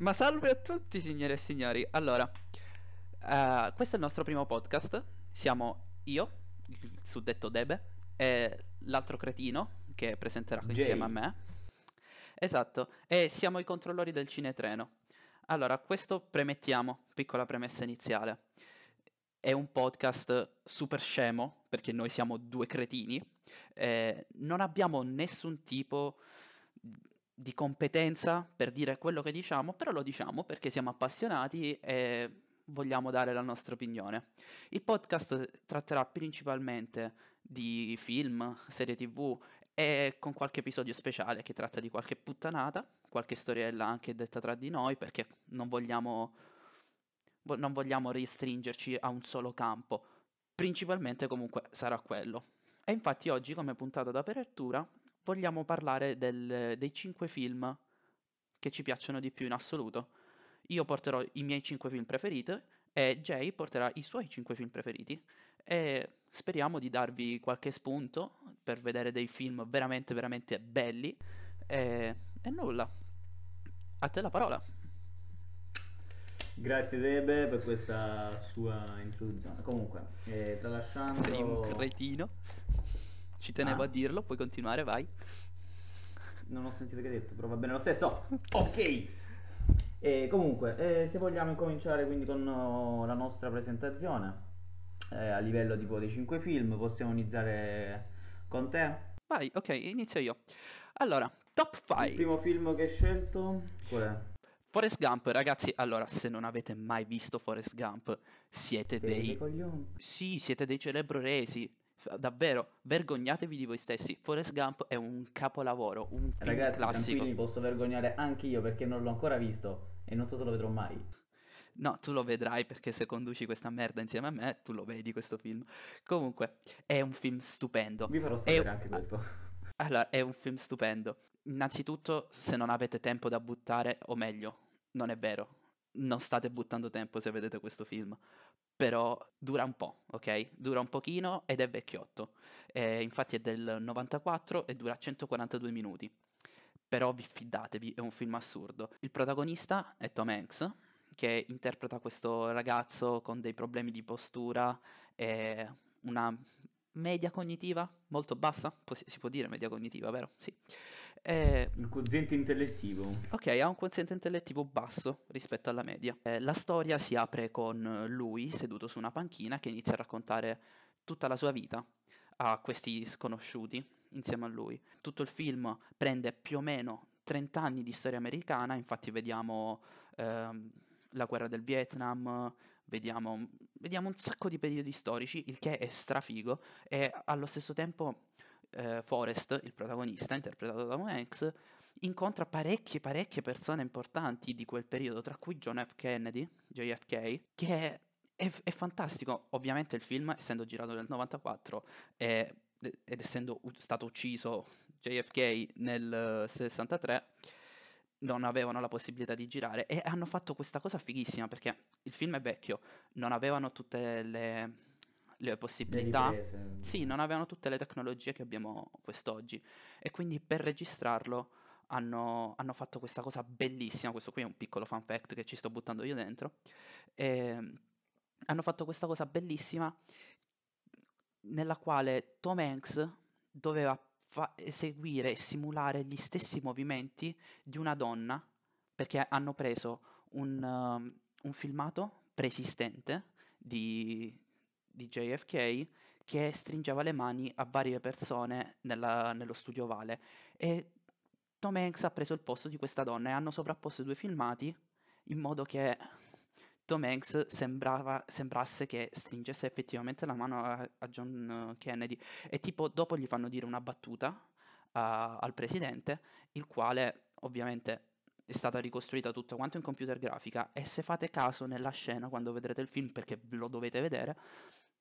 Ma salve a tutti signore e signori. Allora, uh, questo è il nostro primo podcast. Siamo io, il suddetto Debe, e l'altro cretino che presenterà Jay. insieme a me. Esatto, e siamo i controllori del cinetreno. Allora, questo premettiamo, piccola premessa iniziale. È un podcast super scemo, perché noi siamo due cretini. Eh, non abbiamo nessun tipo di competenza per dire quello che diciamo, però lo diciamo perché siamo appassionati e vogliamo dare la nostra opinione. Il podcast tratterà principalmente di film, serie tv e con qualche episodio speciale che tratta di qualche puttanata, qualche storiella anche detta tra di noi perché non vogliamo, non vogliamo restringerci a un solo campo. Principalmente comunque sarà quello. E infatti oggi come puntata d'apertura vogliamo parlare del, dei 5 film che ci piacciono di più in assoluto. Io porterò i miei 5 film preferiti e Jay porterà i suoi 5 film preferiti e speriamo di darvi qualche spunto per vedere dei film veramente veramente belli e, e nulla. A te la parola. Grazie Debe per questa sua introduzione. Comunque, eh, tralasciando... Sei un cretino. Ci tenevo ah. a dirlo, puoi continuare, vai. Non ho sentito che hai detto, però va bene lo stesso. ok. E comunque, eh, se vogliamo incominciare quindi con oh, la nostra presentazione, eh, a livello tipo dei 5 film, possiamo iniziare con te? Vai, ok, inizio io. Allora, top 5. Il primo film che hai scelto qual è? Forrest Gump, ragazzi, allora, se non avete mai visto Forrest Gump, siete, siete dei... Sì, siete dei celebroresi davvero, vergognatevi di voi stessi. Forrest Gump è un capolavoro, un film Ragazzi, classico. mi posso vergognare anche io perché non l'ho ancora visto e non so se lo vedrò mai. No, tu lo vedrai perché se conduci questa merda insieme a me, tu lo vedi questo film. Comunque, è un film stupendo. Vi farò sapere è... anche questo. Allora, è un film stupendo. Innanzitutto, se non avete tempo da buttare, o meglio, non è vero. Non state buttando tempo se vedete questo film però dura un po', ok? Dura un pochino ed è vecchiotto. Eh, infatti è del 94 e dura 142 minuti. Però vi fidatevi, è un film assurdo. Il protagonista è Tom Hanks, che interpreta questo ragazzo con dei problemi di postura e una media cognitiva molto bassa, si può dire media cognitiva, vero? Sì. Eh, un quoziente intellettivo. Ok, ha un quoziente intellettivo basso rispetto alla media. Eh, la storia si apre con lui seduto su una panchina che inizia a raccontare tutta la sua vita a questi sconosciuti insieme a lui. Tutto il film prende più o meno 30 anni di storia americana, infatti vediamo ehm, la guerra del Vietnam, vediamo, vediamo un sacco di periodi storici, il che è strafigo e allo stesso tempo eh, Forrest, il protagonista, interpretato da Tom incontra parecchie, parecchie persone importanti di quel periodo, tra cui John F. Kennedy, JFK, che è, è fantastico. Ovviamente il film, essendo girato nel 94 è, ed essendo stato ucciso JFK nel 63, non avevano la possibilità di girare e hanno fatto questa cosa fighissima perché il film è vecchio, non avevano tutte le le possibilità. Le sì, non avevano tutte le tecnologie che abbiamo quest'oggi. E quindi per registrarlo hanno, hanno, fatto questa cosa bellissima. Questo qui è un piccolo fun fact che ci sto buttando io dentro. E, ehm, hanno fatto questa cosa bellissima nella quale Tom Hanks doveva fa- eseguire e simulare gli stessi movimenti di una donna perché hanno preso un, uh, un filmato preesistente di, di JFK che stringeva le mani a varie persone nella, nello studio ovale. E Tom Hanks ha preso il posto di questa donna e hanno sovrapposto i due filmati in modo che Tom Hanks sembrava, sembrasse che stringesse effettivamente la mano a, a, John Kennedy. E tipo dopo gli fanno dire una battuta uh, al presidente il quale ovviamente è stata ricostruita tutta quanto in computer grafica. E se fate caso nella scena quando vedrete il film perché lo dovete vedere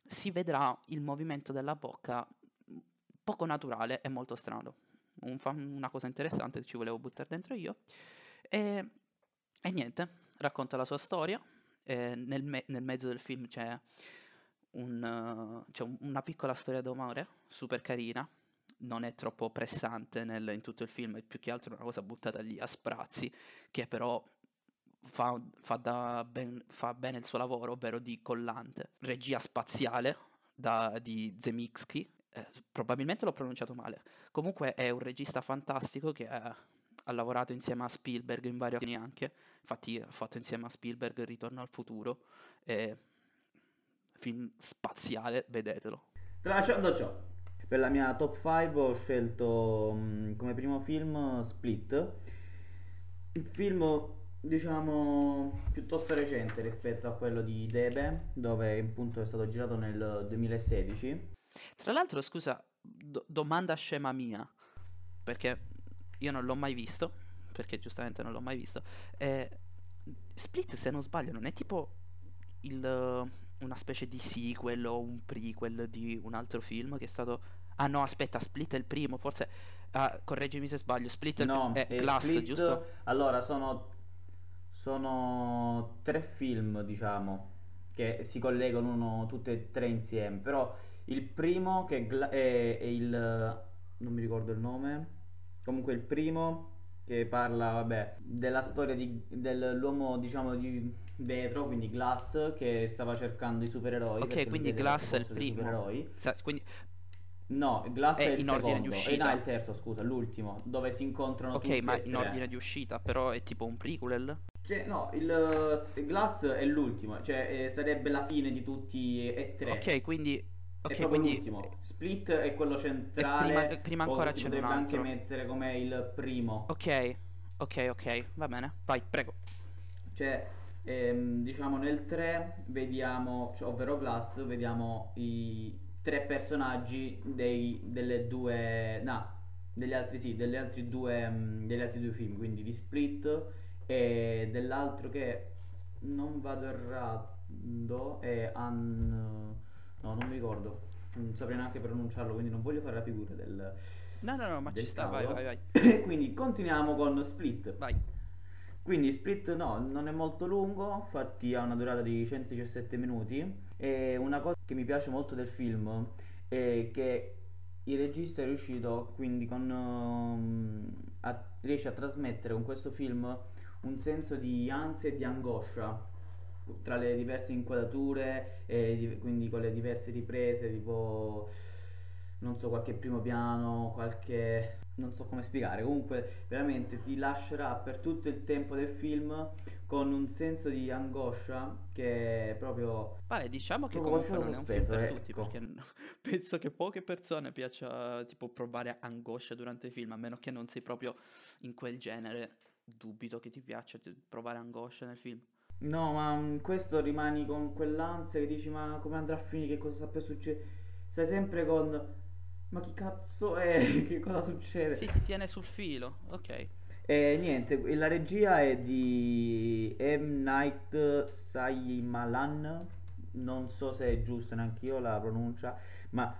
si vedrà il movimento della bocca poco naturale e molto strano. Un una cosa interessante che ci volevo buttare dentro io. E, e niente, racconta la sua storia. Nel, me- nel, mezzo del film c'è, un, uh, c'è un, una piccola storia d'amore, super carina. Non è troppo pressante nel, in tutto il film, è più che altro una cosa buttata lì a sprazzi, che però fa, fa, ben, fa bene il suo lavoro, ovvero di collante. Regia spaziale da, di Zemixki, eh, probabilmente l'ho pronunciato male. Comunque è un regista fantastico che ha, ha lavorato insieme a Spielberg in varie occasioni anche. Infatti ha fatto insieme a Spielberg Ritorno al futuro. E film spaziale, vedetelo. Tralasciando ciò, per la mia top 5 ho scelto mh, come primo film Split. Il film, diciamo, piuttosto recente rispetto a quello di Debe, dove appunto è stato girato nel 2016. Tra l'altro, scusa, do- domanda scema mia, perché io non l'ho mai visto, perché giustamente non l'ho mai visto. Eh, Split, se non sbaglio, non è tipo il una specie di sequel o un prequel di un altro film che è stato... Ah no, aspetta, Split è il primo, forse... Ah, correggimi se sbaglio, Split è, No, il... è è Glass, Split- giusto? Allora, sono, sono tre film, diciamo, che si collegano uno, tutte e tre insieme. Però il primo, che è, è- il... non mi ricordo il nome. Comunque il primo che parla, vabbè, della storia di- dell'uomo, diciamo, di vetro, quindi Glass, che stava cercando i supereroi. Ok, quindi Glass è il primo. supereroi. Sa- quindi, No, Glass È è, il in ordine di secondo. uscita. Eh, no, è il terzo, scusa, l'ultimo, dove si incontrano ok, tutti ma in ordine di uscita, però è tipo un prequel? Cioè, no, il uh, Glass è l'ultimo, cioè eh, sarebbe la fine di tutti e tre. Ok, quindi... è Ok, proprio quindi... l'ultimo. Split è quello centrale. prima- prima o ancora si ce n'è potrebbe un anche altro. mettere come il primo. Ok, ok, ok, va bene. Vai, prego. Cioè, ehm, diciamo nel 3 vediamo, cioè, ovvero Glass, vediamo i tre personaggi dei, delle due, no, degli altri sì, degli altri due, mm, degli altri due film, quindi di Split e dell'altro che non vado errando è Un... no, non mi ricordo, non saprei neanche pronunciarlo, quindi non voglio fare la figura del... No, no, no, ma ci sta, vai, cavolo. vai, vai. quindi continuiamo con Split. Vai. Quindi Split no, non è molto lungo, infatti ha una durata di 117 minuti e una cosa che mi piace molto del film è che il regista è riuscito quindi con um, a- riesce a trasmettere con questo film un senso di ansia e di angoscia tra le diverse inquadrature e di- quindi con le diverse riprese tipo non so qualche primo piano qualche non so come spiegare comunque veramente ti lascerà per tutto il tempo del film con un senso di angoscia che è proprio Vai, diciamo che comunque non è un film per ecco. tutti, perché penso che poche persone piaccia tipo provare angoscia durante il film, a meno che non sei proprio in quel genere. Dubito che ti piaccia provare angoscia nel film. No, ma mm, questo rimani con quell'ansia che dici ma come andrà a finire, che cosa sta per succedere? Stai sempre con ma chi cazzo è? Che cosa succede? Sì, ti tiene sul filo, ok. E niente, la regia è di M. Night Shyamalan, non so se è giusta neanche io la pronuncia, ma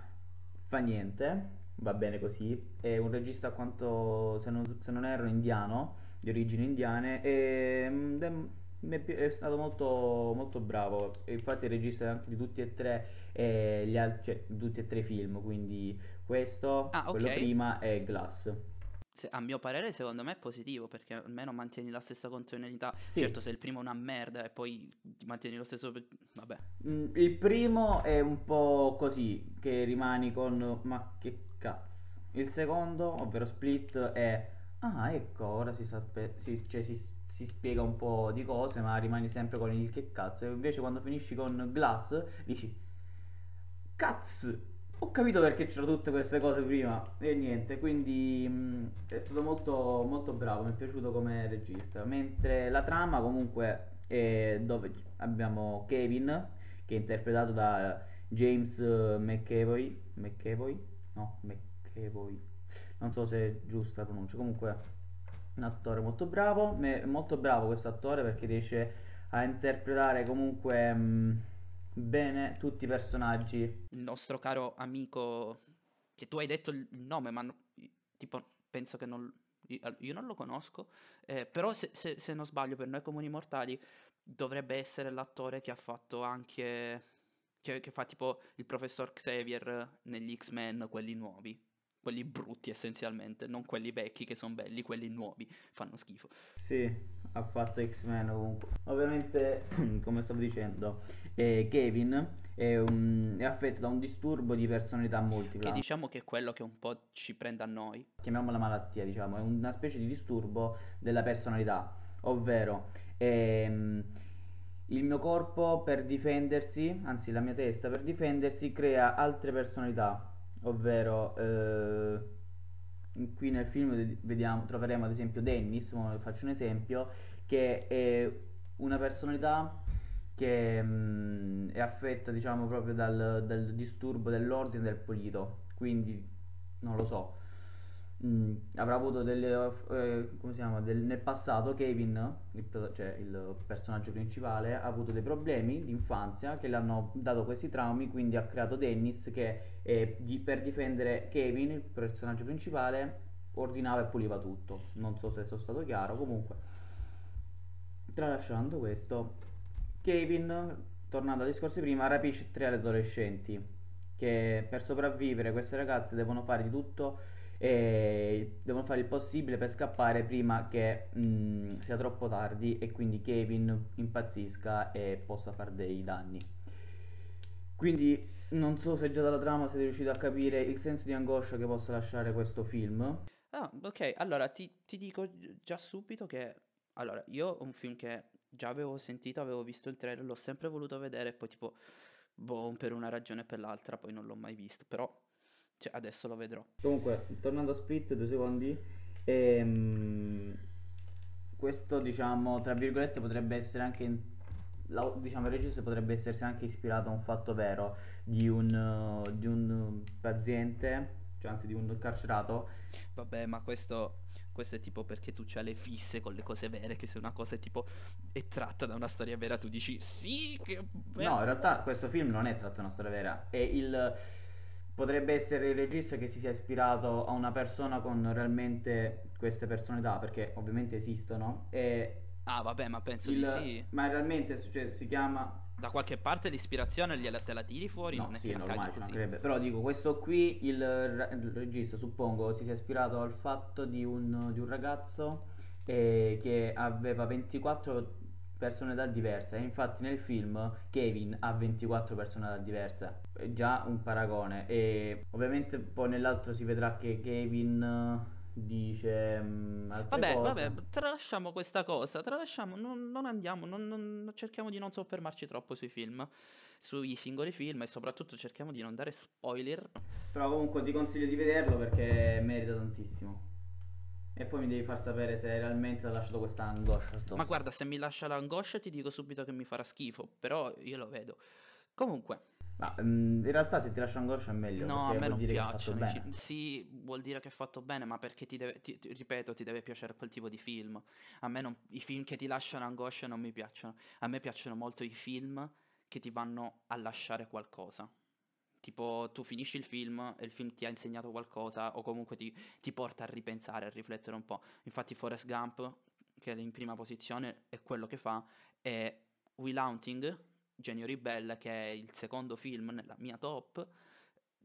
fa niente, va bene così. È un regista a quanto, se non, se non erro, indiano, di origini indiane, e mm, è, è è stato molto, molto bravo. Infatti è il regista anche di tutti e tre, eh, gli al- cioè, tutti e tre i film, quindi questo, Ah, quello ok. prima e Glass. Se- a mio parere, secondo me è positivo perché almeno mantieni la stessa continuità. Sì. Certo, se il primo è una merda e poi ti mantieni lo stesso. Vabbè, Mm, Il primo è un po' così, che rimani con ma che cazzo. Il secondo, ovvero Split, è ah, ecco, ora si, sape- si, cioè, si, si spiega un po' di cose, ma rimani sempre con il che cazzo. E invece quando finisci con Glass, dici cazzo. Ho capito perché c'erano tutte queste cose prima e niente, quindi mh, è stato molto, molto bravo, mi è piaciuto come regista. Mentre la trama comunque è dove abbiamo Kevin, che è interpretato da James McAvoy, McAvoy? No, McAvoy. Non so se è giusta la pronuncia, comunque un attore molto bravo, me- molto bravo questo attore perché riesce a interpretare comunque mh, bene tutti i personaggi il nostro caro amico, che tu hai detto il nome, ma no- tipo penso che non. Io non lo conosco, eh, però se, se- se non sbaglio, per noi comuni mortali dovrebbe essere l'attore che ha fatto anche. Che, che fa tipo il professor Xavier negli X-Men, quelli nuovi. Quelli brutti essenzialmente, non quelli vecchi che sono belli, quelli nuovi fanno schifo. Sì, ha fatto X-Men ovunque. Ovviamente, come stavo dicendo, eh, Kevin è, un- è affetto da un disturbo di personalità multipla. Che diciamo che è quello che un po' ci prende a noi. chiamiamola malattia, diciamo, è una specie di disturbo della personalità, ovvero ehm, il mio corpo per difendersi, anzi la mia testa per difendersi, crea altre personalità, ovvero eh, qui nel film ved- vediamo, troveremo ad esempio Dennis, faccio un esempio, che è una personalità che mm, è affetta, diciamo, proprio dal, dal disturbo dell'ordine del pulito, quindi non lo so. Mm, avrà avuto delle, eh, come si chiama, del- nel passato Kevin, il, cioè il personaggio principale, ha avuto dei problemi di infanzia che le hanno dato questi traumi, quindi ha creato Dennis che eh, di- per difendere Kevin, il personaggio principale, ordinava e puliva tutto. Non so se sono stato chiaro, comunque. Tralasciando questo, Kevin, tornando ai discorsi prima, rapisce tre adolescenti che per sopravvivere queste ragazze devono fare di tutto e devono fare il possibile per scappare prima che mm, sia troppo tardi e quindi Kevin impazzisca e possa fare dei danni. Quindi non so se già dalla trama siete riusciti a capire il senso di angoscia che possa lasciare questo film. Ah, ok, allora ti, ti dico già subito che... Allora, io ho un film che già avevo sentito, avevo visto il trailer, l'ho sempre voluto vedere e poi tipo, boh, per una ragione o per l'altra, poi non l'ho mai visto, però cioè, adesso lo vedrò. Comunque, tornando a Split, due secondi. ehm, questo, diciamo, tra virgolette, potrebbe essere anche. in- la- diciamo, il regista potrebbe essersi anche ispirato a un fatto vero di un, eh, di un paziente, cioè anzi di un carcerato. Vabbè, ma questo, questo è tipo perché tu c'hai le fisse con le cose vere, che se una cosa è tipo è tratta da una storia vera, tu dici sì, che bello. No, in realtà questo film non è tratto da una storia vera. È il. Potrebbe essere il regista che si sia ispirato a una persona con realmente queste personalità, perché ovviamente esistono. E Ah, vabbè, ma penso il- di sì. Ma realmente cioè, si chiama Da qualche parte l'ispirazione gliela te la tiri fuori, No, non è sì, che la normale, così. mancherebbe. Però dico, questo qui, il, il regista, suppongo, si sia ispirato al fatto di un, di un ragazzo eh, che aveva 24 personalità diverse. E infatti nel film Kevin ha 24 personalità diverse. È già un paragone. E ovviamente poi nell'altro si vedrà che Kevin eh, dice altre Vabbè, cose. vabbè, tralasciamo questa cosa, tralasciamo, non, non andiamo, non- non- cerchiamo di non soffermarci troppo sui film, sui singoli film e soprattutto cerchiamo di non dare spoiler. Però comunque ti consiglio di vederlo perché merita tantissimo. E poi mi devi far sapere se realmente ti ha lasciato questa angoscia. addosso. Ma guarda, se mi lascia l'angoscia ti dico subito che mi farà schifo, però io lo vedo. Comunque, Ma in realtà se ti lascia angoscia è meglio. no, a me non piacciono i bene. film. Sì, vuol dire che è fatto bene, ma perché ti deve, ti- ti- ripeto, ti deve piacere quel tipo di film. A me non- i film che ti lasciano angoscia non mi piacciono. A me piacciono molto i film che ti vanno a lasciare qualcosa. Tipo, tu finisci il film e il film ti ha insegnato qualcosa o comunque ti, ti porta a ripensare, a riflettere un po'. Infatti Forrest Gump, che è in prima posizione, è quello che fa, e Will Hunting, Genio Ribelle, che è il secondo film nella mia top,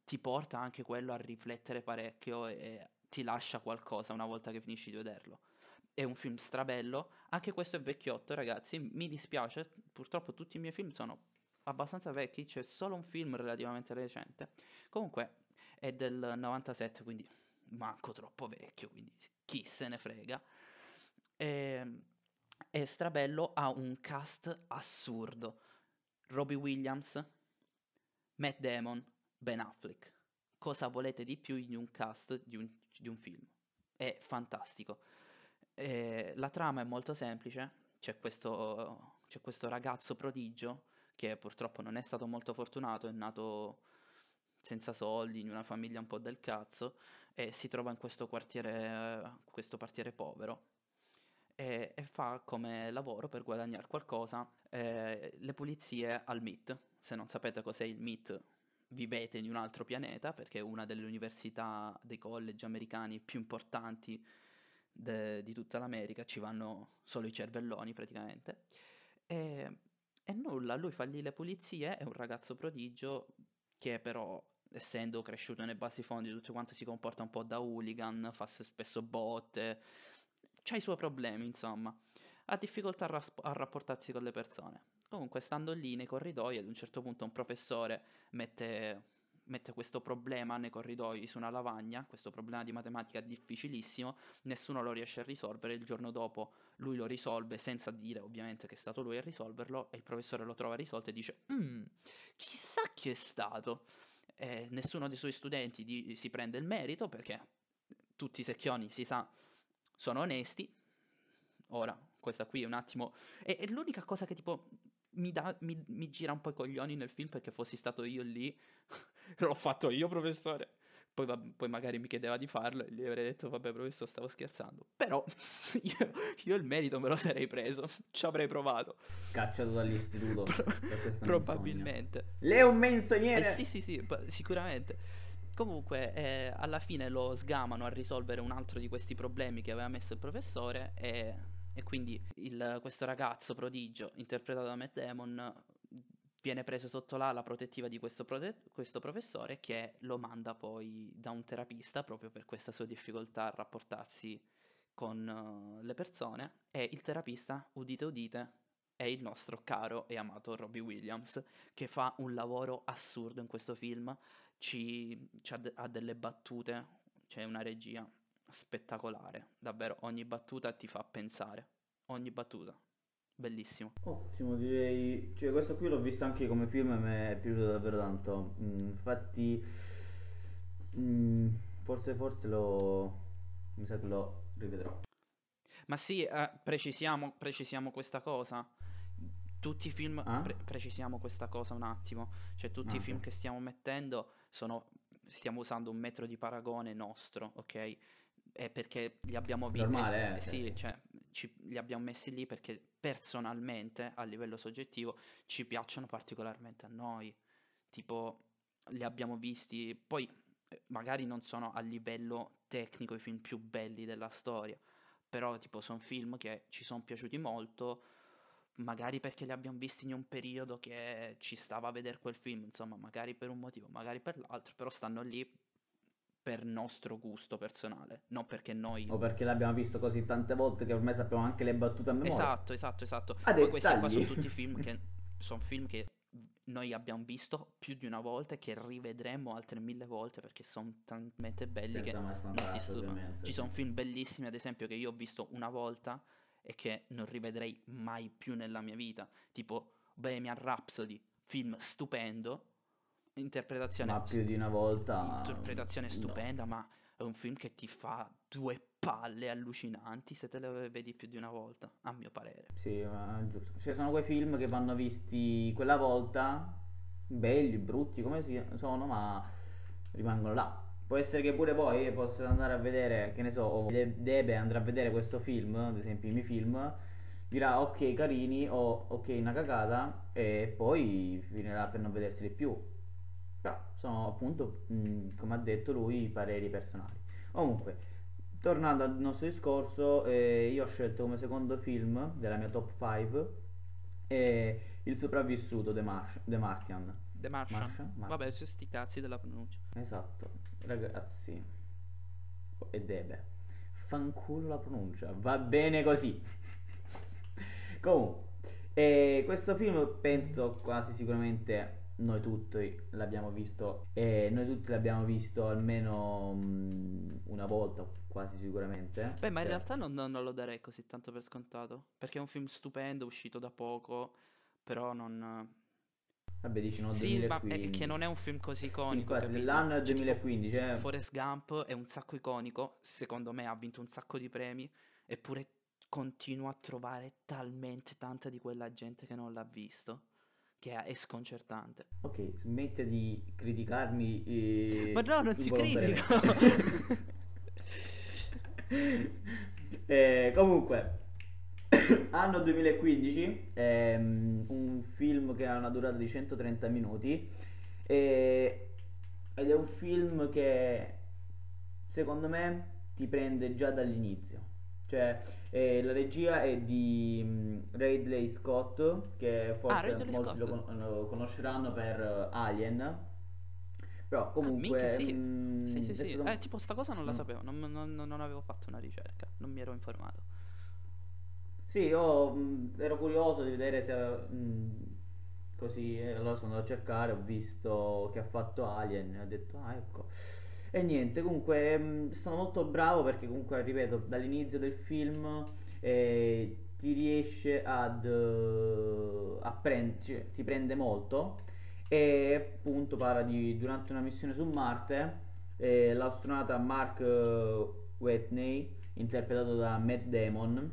ti porta anche quello a riflettere parecchio e ti lascia qualcosa una volta che finisci di vederlo. È un film strabello, anche questo è vecchiotto, ragazzi, mi dispiace, purtroppo tutti i miei film sono abbastanza vecchi, c'è solo un film relativamente recente. Comunque è del 97, quindi manco troppo vecchio, quindi chi se ne frega. E, è strabello, ha un cast assurdo. Robbie Williams, Matt Damon, Ben Affleck. Cosa volete di più in un cast di un, di un film? È fantastico. Eh, la trama è molto semplice. C'è questo, c'è questo ragazzo prodigio che purtroppo non è stato molto fortunato, è nato senza soldi, in una famiglia un po' del cazzo, e si trova in questo quartiere, eh, questo quartiere povero e, e fa come lavoro per guadagnare qualcosa eh, le pulizie al MIT. Se non sapete cos'è il MIT, vivete in un altro pianeta perché è una delle università, dei college americani più importanti de- di tutta l'America, ci vanno solo i cervelloni praticamente. E, e nulla, lui fa lì le pulizie, è un ragazzo prodigio che però essendo cresciuto nei bassi fondi, tutto quanto si comporta un po' da hooligan, fa spesso botte, c'ha i suoi problemi, insomma. Ha difficoltà a, ras- a rapportarsi con le persone. Comunque, stando lì nei corridoi, ad un certo punto un professore mette, mette questo problema nei corridoi su una lavagna, questo problema di matematica difficilissimo, nessuno lo riesce a risolvere, il giorno dopo lui lo risolve senza dire ovviamente che è stato lui a risolverlo e il professore lo trova risolto e dice mm, chissà chi è stato. E nessuno dei suoi studenti di- si prende il merito perché tutti i secchioni, si sa, sono onesti. Ora, questa qui è un attimo... È, è l'unica cosa che tipo mi, da, mi, mi, gira un po' i coglioni nel film perché fossi stato io lì, l'ho fatto io professore, poi, va, poi, magari mi chiedeva di farlo e gli avrei detto vabbè professore stavo scherzando, però io, io, il merito me lo sarei preso, ci avrei provato. Cacciato dall'istituto. Pro- probabilmente. Lei è un menzognere? Eh, sì sì sì, sicuramente. Comunque, eh, alla fine lo sgamano a risolvere un altro di questi problemi che aveva messo il professore e e quindi il, questo ragazzo prodigio, interpretato da Matt Damon, viene preso sotto l'ala protettiva di questo, prote- questo, professore che lo manda poi da un terapista proprio per questa sua difficoltà a rapportarsi con uh, le persone. E il terapista, udite udite, è il nostro caro e amato Robbie Williams che fa un lavoro assurdo in questo film, ci, ci ha, de- ha delle battute, c'è una regia spettacolare, davvero ogni battuta ti fa pensare, ogni battuta, bellissimo. Ottimo, direi, cioè questo qui l'ho visto anche come film e mi è piaciuto davvero tanto, mm, infatti mm, forse, forse lo, mi sa che lo rivedrò. Ma sì, eh, precisiamo, precisiamo questa cosa. Tutti i film, ah? pre- precisiamo questa cosa un attimo, cioè tutti ah, i film okay. che stiamo mettendo sono, stiamo usando un metro di paragone nostro, ok? è perché li abbiamo visti. Normale, eh, sì, cioè, ci, li abbiamo messi lì perché personalmente, a livello soggettivo, ci piacciono particolarmente a noi. Tipo, li abbiamo visti, poi eh, magari non sono a livello tecnico i film più belli della storia, però tipo sono film che ci sono piaciuti molto, magari perché li abbiamo visti in un periodo che ci stava a vedere quel film, insomma, magari per un motivo, magari per l'altro, però stanno lì per nostro gusto personale, non perché noi... O perché l'abbiamo visto così tante volte che ormai sappiamo anche le battute a memoria. Esatto, esatto, esatto. Ah, Poi questi qua sono tutti film che... sono film che noi abbiamo visto più di una volta e che rivedremo altre mille volte perché sono talmente belli Senza che non ti stufano. Ci sono film bellissimi, ad esempio, che io ho visto una volta e che non rivedrei mai più nella mia vita, tipo Bohemian Rhapsody, film stupendo, interpretazione ma più di una volta interpretazione stupenda no. ma è un film che ti fa due palle allucinanti se te le vedi più di una volta a mio parere. Sì ma giusto. Cioè sono quei film che vanno visti quella volta belli brutti come si sono ma rimangono là. Può essere che pure poi possa andare a vedere che ne so deve andare a vedere questo film ad esempio i miei film dirà ok carini o ok una cagata e poi finirà per non vederseli più sono appunto, mh, come ha detto lui, i pareri personali. Comunque, tornando al nostro discorso, eh, io ho scelto come secondo film della mia top 5 eh, Il sopravvissuto The, Mar- The Martian. The Martian. Martian? Martian. Vabbè, su sti cazzi della pronuncia. Esatto, ragazzi. E deve. Fanculo la pronuncia, va bene così. Comunque, eh, questo film penso quasi sicuramente noi tutti l'abbiamo visto e noi tutti l'abbiamo visto almeno um, una volta quasi sicuramente beh ma in cioè realtà non, non, lo darei così tanto per scontato perché è un film stupendo uscito da poco però non Vabbè, dici no, sì, 2015. ma è che non è un film così iconico. Sì, l'anno è 2015. Cioè, eh. Forrest Gump è un sacco iconico. Secondo me ha vinto un sacco di premi. Eppure continuo a trovare talmente tanta di quella gente che non l'ha visto che è sconcertante. Ok, smette di criticarmi. Eh, Ma no, non ti critico. eh, comunque, anno 2015, ehm, un film che ha una durata di 130 minuti eh, ed è un film che secondo me ti prende già dall'inizio. Cioè, eh, la regia è di um, Ridley Scott, che forse ah, molti lo, con- lo, conosceranno per uh, Alien. Però comunque... Minchia, sì. mm, Sì, sì, sì. stato- Eh, tipo, sta cosa non la Mm. sapevo, non, non- non avevo fatto una ricerca, non mi ero informato. Sì, io mh, ero curioso di vedere se... mh, così, eh, allora sono andato a cercare, ho visto che ha fatto Alien e ho detto, ah ecco. E niente, comunque mh, sono molto bravo perché comunque, ripeto, dall'inizio del film eh, ti riesce ad... eh, a prend- cioè, ti prende molto e appunto parla di durante una missione su Marte eh, l'astronauta Mark eh, Whitney interpretato da Matt Damon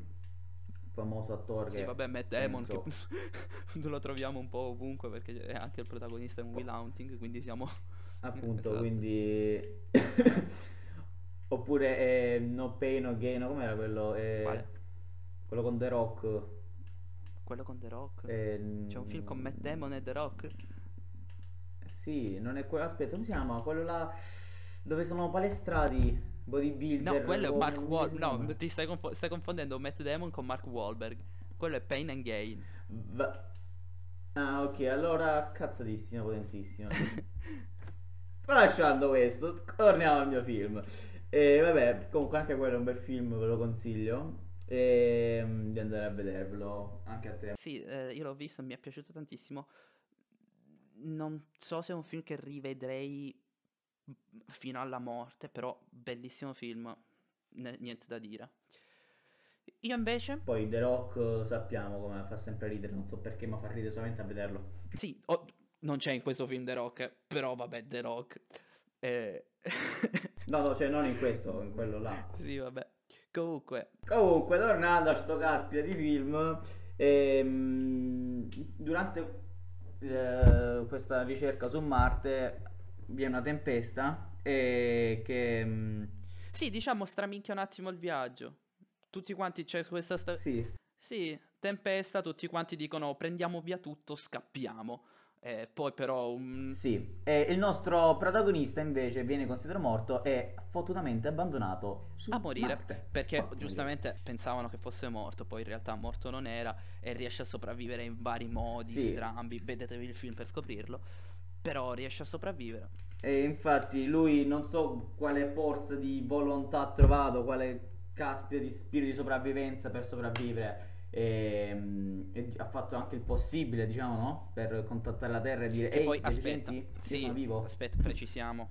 famoso attore Sì, che vabbè, Matt eh, Damon, che lo troviamo un po' ovunque perché è anche il protagonista in Will Hunting, quindi siamo... appunto Esatto. quindi oppure eh, No Pain No Gain no, com'era quello Eh, quello con The Rock Quello con The Rock. eh, C'è un film con Matt Damon e The Rock? sì non è quello aspetta come si chiama quello là dove sono palestrati bodybuilder No, quello è Mark Wahlberg. No, ti stai, confo- stai confondendo Matt Damon con Mark Wahlberg. Quello è Pain and Gain. Va- Ah, ok, allora cazzatissima, Lasciando questo, torniamo al mio film. E vabbè, comunque anche quello è un bel film, ve lo consiglio. E, di andare a vedervelo anche a te. Sì, eh, io l'ho visto, mi è piaciuto tantissimo. Non so se è un film che rivedrei fino alla morte, però bellissimo film, ne- niente da dire. Io invece, Poi The Rock eh, sappiamo come fa sempre ridere, non so perché, ma fa ridere solamente a vederlo. sì, oh, non c'è in questo film The Rock, però vabbè, The Rock. Eh, No, no, cioè non in questo, in quello là. sì, vabbè. Comunque, Comunque, tornando a sto caspita di film, ehm, durante eh, questa ricerca su Marte vi è una tempesta e che... mm, sì, diciamo, straminchia un attimo il viaggio. Tutti quanti, c'è questa... sta- sì, Sì, tempesta, tutti quanti dicono prendiamo via tutto, scappiamo. Eh, poi però un... sì. E il nostro protagonista invece viene considerato morto e fottutamente abbandonato a morire Marte. perché Oh, giustamente pensavano che fosse morto, poi in realtà morto non era e riesce a sopravvivere in vari modi Sì. strambi. Vedetevi il film per scoprirlo. Però riesce a sopravvivere. E infatti lui non so quale forza di volontà ha trovato, quale caspita di spirito di sopravvivenza per sopravvivere. Ehm, E, ha fatto anche il possibile, diciamo, no? Per contattare la Terra e dire: E poi aspetta, sì, sono vivo. aspetta, precisiamo.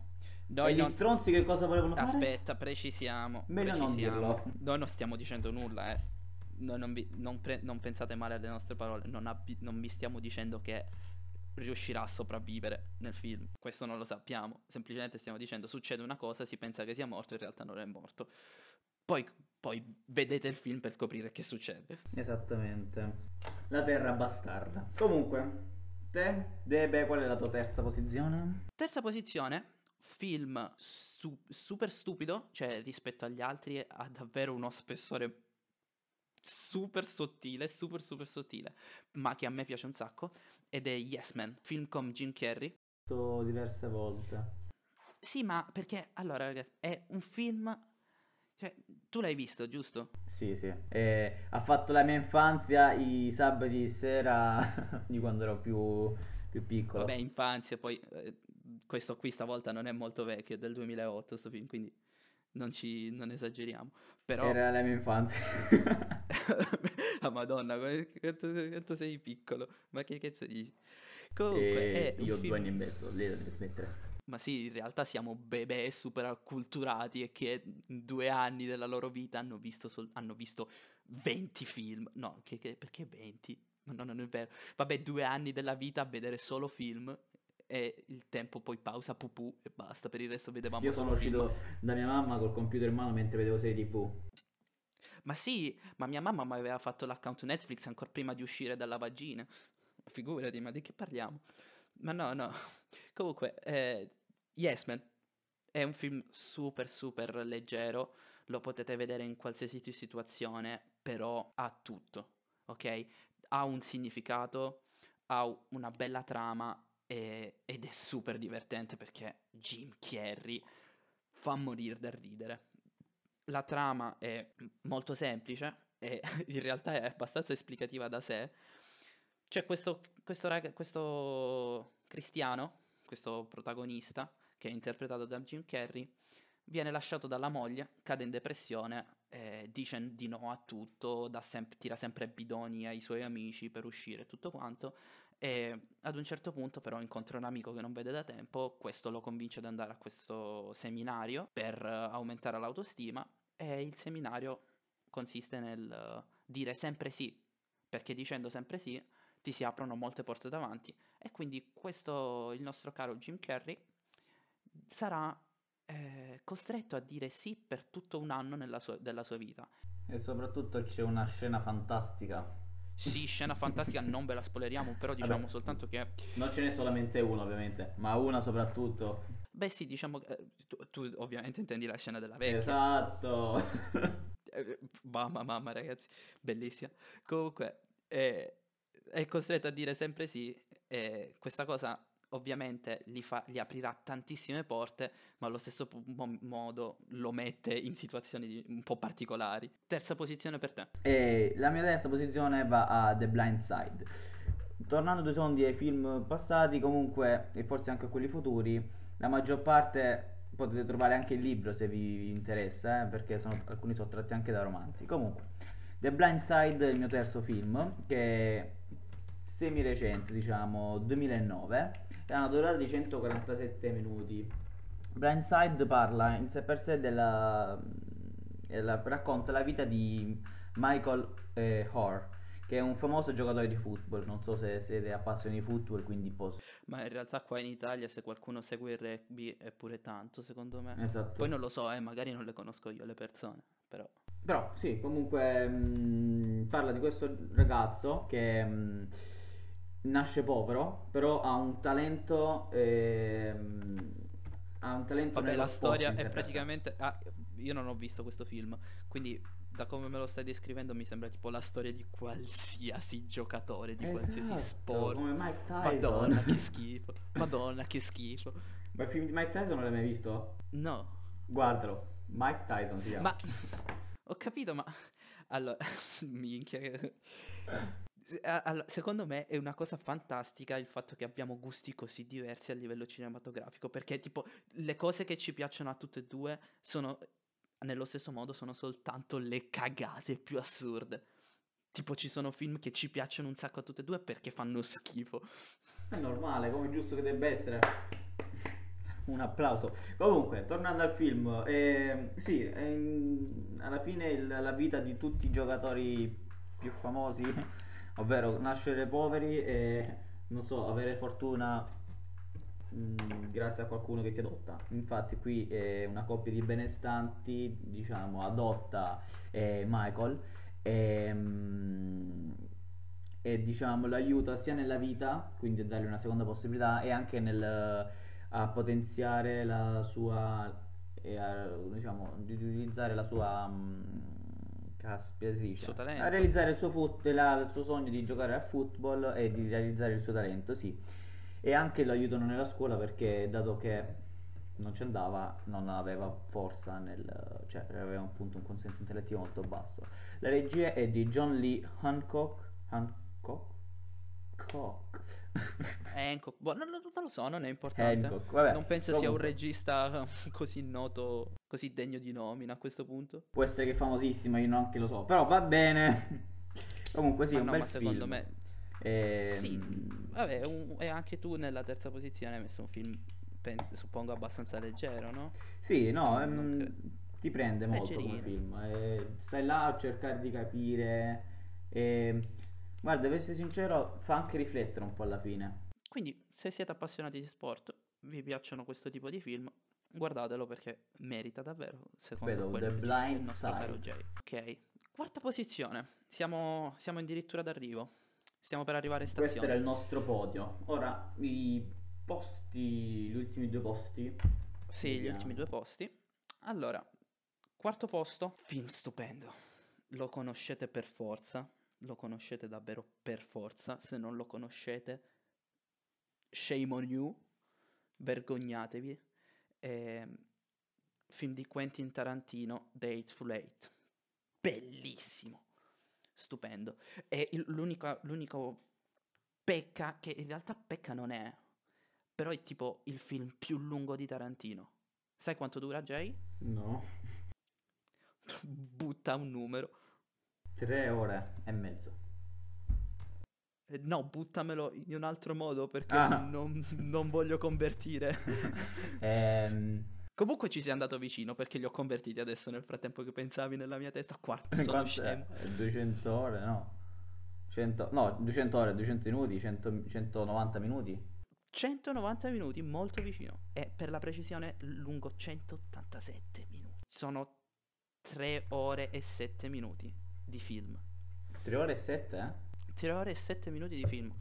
e Noi gli non... stronzi che cosa volevano fare? Aspetta, precisiamo. Meglio precisiamo. Noi non stiamo dicendo nulla, eh. Noi non, vi- non pre- non pensate male alle nostre parole. Non, abbi- non vi stiamo dicendo che riuscirà a sopravvivere nel film. Questo non lo sappiamo. Semplicemente stiamo dicendo succede una cosa, si pensa che sia morto, in realtà non è morto. Poi, poi vedete il film per scoprire che succede. Esattamente. La Terra bastarda. Comunque, te, Debe, qual è la tua terza posizione? Terza posizione, film su- super stupido, cioè rispetto agli altri ha davvero uno spessore super sottile, super super sottile, ma che a me piace un sacco, ed è Yes Man, film con Jim Carrey. Diverse volte. Sì, ma perché, allora ragazzi, è un film, cioè, tu l'hai visto, giusto? Sì, sì. Eh, ha fatto la mia infanzia i sabati di sera di quando ero più, più piccolo. Vabbè, infanzia, poi eh, questo qui stavolta non è molto vecchio, è del 2008 sto film, quindi non, ci, non esageriamo. Però... Era la mia infanzia. ah, madonna, quanto, quanto sei piccolo. Ma che cazzo dici? Comunque, E un io ho film- due anni e mezzo, lei deve smettere. Ma sì, in realtà siamo bebè super acculturati e che in due anni della loro vita hanno visto, sol- hanno visto 20 film. No, che- che- perché 20? Ma no, non è vero. Vabbè, due anni della vita a vedere solo film e il tempo poi pausa pupù e basta. Per il resto vedevamo Io sono film. uscito da mia mamma col computer in mano mentre vedevo serie tv. Ma sì, ma mia mamma mi aveva fatto l'account Netflix ancora prima di uscire dalla vagina. Figurati, ma di che parliamo? Ma no, no. Comunque, eh, Yes Man è un film super super leggero, lo potete vedere in qualsiasi situazione, però ha tutto, ok? Ha un significato, ha una bella trama e- ed è super divertente perché Jim Carrey fa morire da ridere. La trama è molto semplice e in realtà è abbastanza esplicativa da sé. C'è questo, questo, raga- questo cristiano, questo protagonista, che è interpretato da Jim Carrey, viene lasciato dalla moglie, cade in depressione, eh, dice di no a tutto, sem- tira sempre bidoni ai suoi amici per uscire e tutto quanto. E ad un certo punto però incontra un amico che non vede da tempo, questo lo convince ad andare a questo seminario per aumentare l'autostima e il seminario consiste nel dire sempre sì, perché dicendo sempre sì ti si aprono molte porte davanti e quindi questo, il nostro caro Jim Carrey, sarà eh, costretto a dire sì per tutto un anno sua, della sua vita. E soprattutto c'è una scena fantastica. Sì, scena fantastica, non ve la spoileriamo, però diciamo Vabbè, soltanto che... Non ce n'è solamente una ovviamente, ma una soprattutto. Beh sì, diciamo che eh, tu, tu, ovviamente intendi la scena della vecchia. Esatto. Eh, mamma, mamma ragazzi, bellissima. Comunque, eh, è costretto a dire sempre sì e questa cosa ovviamente gli, fa, gli, aprirà tantissime porte, ma allo stesso mo- modo lo mette in situazioni un po' particolari. Terza posizione per te? E la mia terza posizione va a The Blind Side. Tornando due secondi ai film passati, comunque, e forse anche a quelli futuri, la maggior parte potete trovare anche il libro se vi interessa, eh, perché sono, alcuni sono tratti anche da romanzi. Comunque, The Blind Side è il mio terzo film, che semi recente, diciamo 2009, è una durata di 147 minuti. Blindside parla in sé per sé della, della racconta la vita di Michael eh, Hoare, che è un famoso giocatore di football. Non so se siete appassionati di football, quindi posso. Ma in realtà qua in Italia, se qualcuno segue il rugby, è pure tanto, secondo me. Esatto. Poi non lo so, eh, magari non le conosco io le persone, però. Però sì, comunque mh, parla di questo ragazzo che mh, nasce povero, però ha un talento. Ehm, ha un talento Vabbè, la storia è praticamente. Ah, io non ho visto questo film, quindi da come me lo stai descrivendo mi sembra tipo la storia di qualsiasi giocatore di esatto, qualsiasi sport. Come Mike Tyson. Madonna, che schifo. Madonna, che schifo. Ma il film di Mike Tyson non l'hai mai visto? No. Guardalo. Mike Tyson si chiama. Ma ho capito, ma allora, minchia. Secondo me è una cosa fantastica il fatto che abbiamo gusti così diversi a livello cinematografico, perché tipo le cose che ci piacciono a tutte e due sono nello stesso modo sono soltanto le cagate più assurde. Tipo ci sono film che ci piacciono un sacco a tutte e due perché fanno schifo. È normale, come giusto che debba essere. Un applauso. Comunque, tornando al film, eh, sì, eh, alla fine il, la vita di tutti i giocatori più famosi ovvero nascere poveri e non so, avere fortuna mh, mm, grazie a qualcuno che ti adotta. Infatti qui è una coppia di benestanti, diciamo, adotta eh, Michael e, mh, mm, e diciamo lo aiuta sia nella vita, quindi a dargli una seconda possibilità e anche nel a potenziare la sua e a, diciamo di utilizzare la sua mh, mm, Caspia, si dice. A realizzare il suo, foot, la, il suo sogno di giocare a football e di realizzare il suo talento, sì. E anche lo aiutano nella scuola perché, dato che non ci andava, non aveva forza nel... cioè aveva appunto un consenso intellettivo molto basso. La regia è di John Lee Hancock. Hancock? Cock. Hancock, boh, non, non, lo so, non è importante. Hancock, non penso comunque. sia un regista così noto, così degno di nomina a questo punto. Può essere che è famosissimo, io neanche lo so, però va bene. comunque sì, ma un no, bel ma secondo film. me... E... Ehm, sì, vabbè, un, e anche tu nella terza posizione hai messo un film, penso, suppongo, abbastanza leggero, no? Sì, no, ehm, ti prende molto come film. Eh, stai là a cercare di capire... Eh, Guarda, devo essere sincero, fa anche riflettere un po' alla fine. Quindi, se siete appassionati di sport, vi piacciono questo tipo di film, guardatelo perché merita davvero, secondo me. The Blind il nostro caro Jay. Ok, quarta posizione, siamo, siamo addirittura d'arrivo, stiamo per arrivare in stazione. Questo era il nostro podio. Ora, i posti, gli ultimi due posti. Sì, vediamo. gli ultimi due posti. Allora, quarto posto, film stupendo, lo conoscete per forza lo conoscete davvero per forza, se non lo conoscete, shame on you, vergognatevi. Eh, film di Quentin Tarantino, The Hateful Eight, bellissimo, stupendo. E l'unico, l'unico pecca, che in realtà pecca non è, però è tipo il film più lungo di Tarantino. Sai quanto dura Jay? No. Butta un numero. Tre ore e mezzo. Eh, No, buttamelo in un altro modo perché Ah. non, non voglio convertire. Ehm, Comunque ci sei andato vicino perché li ho convertiti adesso nel frattempo che pensavi nella mia testa. Quarto, sono quanto scemo. è? 200 ore, no. 100, no, 200 ore, 200 minuti, 100 190 minuti. 190 minuti, molto vicino. E per la precisione lungo 187 minuti. Sono 3 ore e 7 minuti di film. 3 ore e 7, eh? 3 ore e 7 minuti di film.